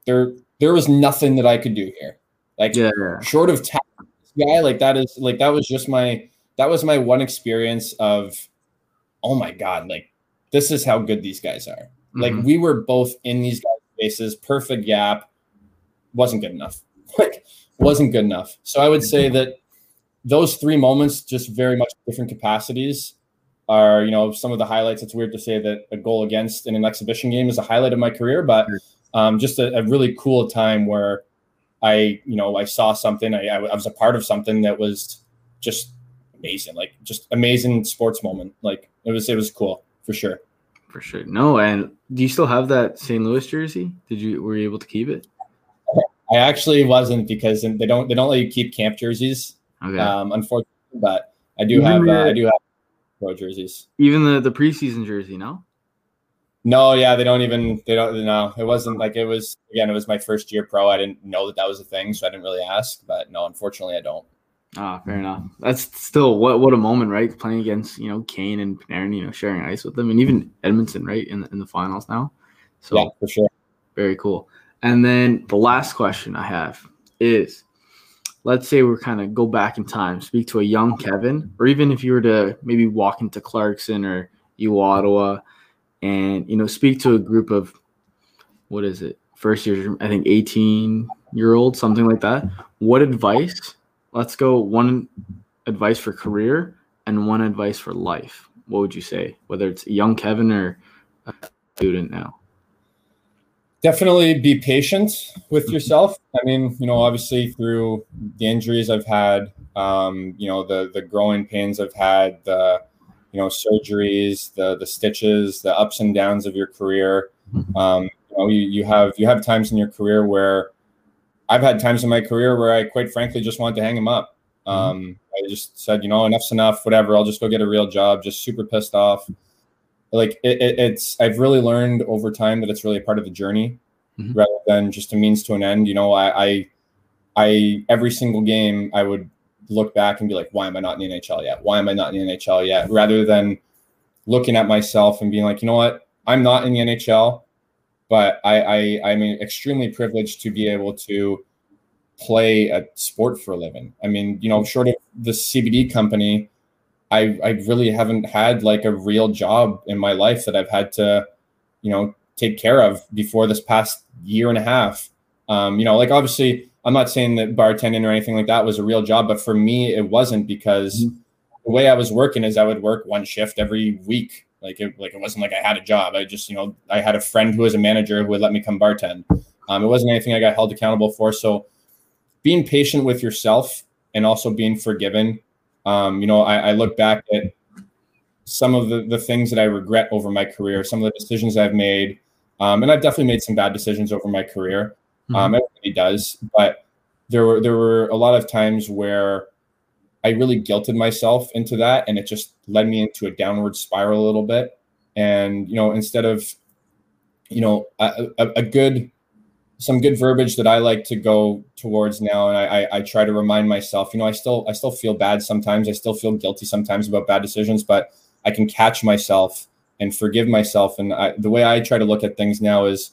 Speaker 2: there there was nothing that I could do here. Like yeah. short of tap guy, like that is like that was just my that was my one experience of oh my god, like this is how good these guys are. Mm-hmm. Like we were both in these guys' faces, perfect gap, wasn't good enough. Like wasn't good enough. So I would say that those three moments, just very much different capacities, are you know some of the highlights. It's weird to say that a goal against in an exhibition game is a highlight of my career, but um, just a, a really cool time where I, you know, I saw something, I, I was a part of something that was just amazing, like just amazing sports moment. Like it was, it was cool for sure.
Speaker 1: For sure. No, and do you still have that St. Louis jersey? Did you were you able to keep it?
Speaker 2: I actually wasn't because they don't they don't let you keep camp jerseys. Okay. Um, unfortunately, but I do even have uh, I do have pro jerseys.
Speaker 1: Even the the preseason jersey, no?
Speaker 2: No, yeah, they don't even they don't no. It wasn't like it was again. It was my first year pro. I didn't know that that was a thing, so I didn't really ask. But no, unfortunately, I don't.
Speaker 1: Ah, fair enough. That's still what what a moment, right? Playing against you know Kane and Panarin, you know, sharing ice with them, and even Edmundson, right, in the, in the finals now.
Speaker 2: So yeah, for sure.
Speaker 1: Very cool. And then the last question I have is, let's say we're kind of go back in time, speak to a young Kevin, or even if you were to maybe walk into Clarkson or uOttawa and you know speak to a group of what is it first year i think 18 year old something like that. What advice let's go one advice for career and one advice for life. What would you say? Whether it's young kevin or a student now.
Speaker 2: Definitely be patient with yourself. I mean you know obviously through the injuries i've had um, you know the the growing pains i've had the you know surgeries the the stitches the ups and downs of your career mm-hmm. um, you know you, you have you have times in your career where i've had times in my career where i quite frankly just wanted to hang him up mm-hmm. um, i just said you know enough's enough whatever i'll just go get a real job just super pissed off like it, it, it's i've really learned over time that it's really a part of the journey mm-hmm. rather than just a means to an end you know I, I i every single game i would look back and be like, why am I not in the NHL yet? Why am I not in the NHL yet? Rather than looking at myself and being like, you know what, I'm not in the NHL, but I, I I'm extremely privileged to be able to play a sport for a living. I mean, you know, short of the CBD company, I I really haven't had like a real job in my life that I've had to, you know, take care of before this past year and a half. Um, you know, like obviously I'm not saying that bartending or anything like that was a real job, but for me, it wasn't because mm-hmm. the way I was working is I would work one shift every week. Like it, like it wasn't like I had a job. I just, you know, I had a friend who was a manager who would let me come bartend. Um, it wasn't anything I got held accountable for. So being patient with yourself and also being forgiven. Um, you know, I, I look back at some of the, the things that I regret over my career, some of the decisions I've made. Um, and I've definitely made some bad decisions over my career. Mm-hmm. Um, everybody does, but there were there were a lot of times where I really guilted myself into that, and it just led me into a downward spiral a little bit. And you know, instead of you know a, a, a good some good verbiage that I like to go towards now, and I, I, I try to remind myself. You know, I still I still feel bad sometimes. I still feel guilty sometimes about bad decisions, but I can catch myself and forgive myself. And I, the way I try to look at things now is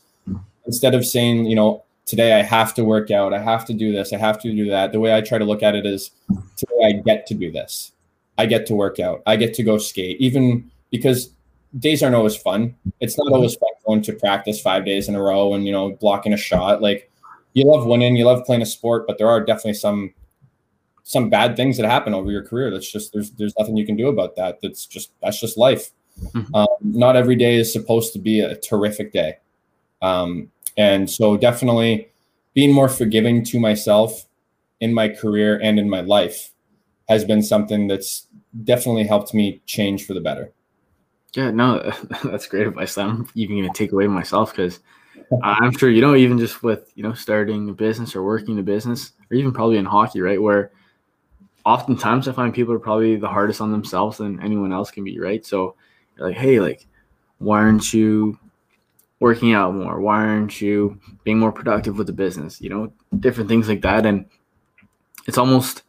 Speaker 2: instead of saying, you know, today I have to work out, I have to do this, I have to do that. The way I try to look at it is today I get to do this. I get to work out. I get to go skate, even because days aren't always fun. It's not always fun going to practice five days in a row and you know blocking a shot. Like you love winning, you love playing a sport, but there are definitely some some bad things that happen over your career. That's just there's there's nothing you can do about that. That's just that's just life. Mm-hmm. Um, not every day is supposed to be a terrific day, um, and so definitely being more forgiving to myself in my career and in my life has been something that's definitely helped me change for the better.
Speaker 1: Yeah, no, that's great advice. I'm even going to take away myself because I'm sure you know, even just with you know starting a business or working a business, or even probably in hockey, right? Where oftentimes I find people are probably the hardest on themselves than anyone else can be, right? So like, hey, like, why aren't you working out more? Why aren't you being more productive with the business? You know, different things like that. And it's almost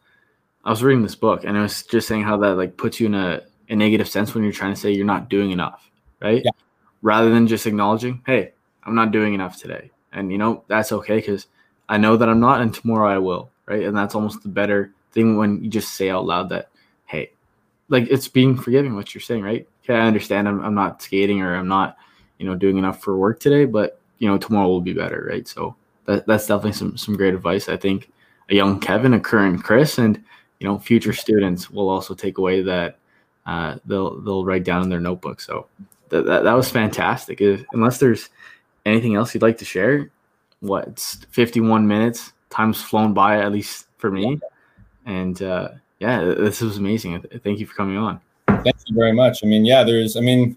Speaker 1: I was reading this book and I was just saying how that like puts you in a a negative sense when you're trying to say you're not doing enough, right? Yeah. Rather than just acknowledging, hey, I'm not doing enough today. And, you know, that's okay because I know that I'm not, and tomorrow I will, right? And that's almost the better thing when you just say out loud that, hey, like it's being forgiving what you're saying, right? Okay, I understand I'm, I'm not skating or I'm not, you know, doing enough for work today, but, you know, tomorrow will be better, right? So that, that's definitely some, some great advice. I think a young Kevin, a current Chris, and, you know, future students will also take away that uh, they'll they'll write down in their notebook. So that, that, that was fantastic. If, unless there's anything else you'd like to share, what it's 51 minutes. Time's flown by at least for me, and uh, yeah, this was amazing. Thank you for coming on.
Speaker 2: Thank you very much. I mean, yeah, there's. I mean,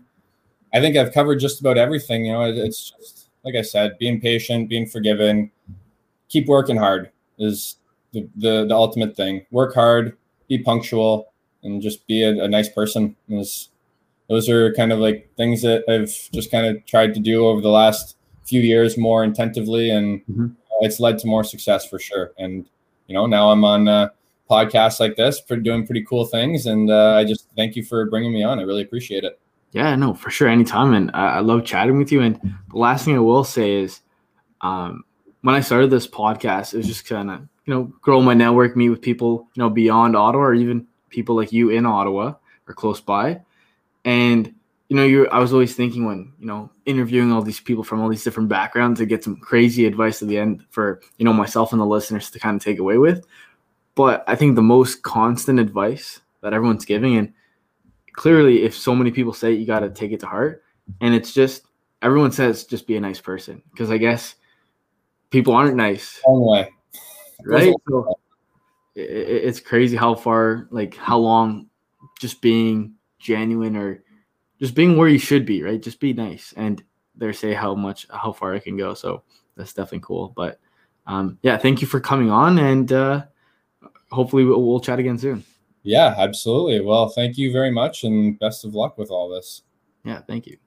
Speaker 2: I think I've covered just about everything. You know, it's just like I said, being patient, being forgiven, keep working hard is the, the, the ultimate thing. Work hard, be punctual, and just be a, a nice person. Those, those are kind of like things that I've just kind of tried to do over the last few years more intentively, and mm-hmm. it's led to more success for sure. And you know, now I'm on uh, podcasts like this, for doing pretty cool things, and uh, I just thank you for bringing me on. I really appreciate it.
Speaker 1: Yeah, no, for sure, anytime. And I, I love chatting with you. And the last thing I will say is, um, when I started this podcast, it was just kind of you know grow my network, meet with people you know beyond Ottawa or even people like you in Ottawa or close by. And you know, you I was always thinking when, you know, interviewing all these people from all these different backgrounds to get some crazy advice at the end for, you know, myself and the listeners to kind of take away with. But I think the most constant advice that everyone's giving, and clearly if so many people say it, you gotta take it to heart. And it's just everyone says just be a nice person. Because I guess people aren't nice.
Speaker 2: Only.
Speaker 1: Right. So, it's crazy how far like how long just being genuine or just being where you should be right just be nice and they say how much how far i can go so that's definitely cool but um yeah thank you for coming on and uh hopefully we'll, we'll chat again soon
Speaker 2: yeah absolutely. Well thank you very much and best of luck with all this.
Speaker 1: Yeah thank you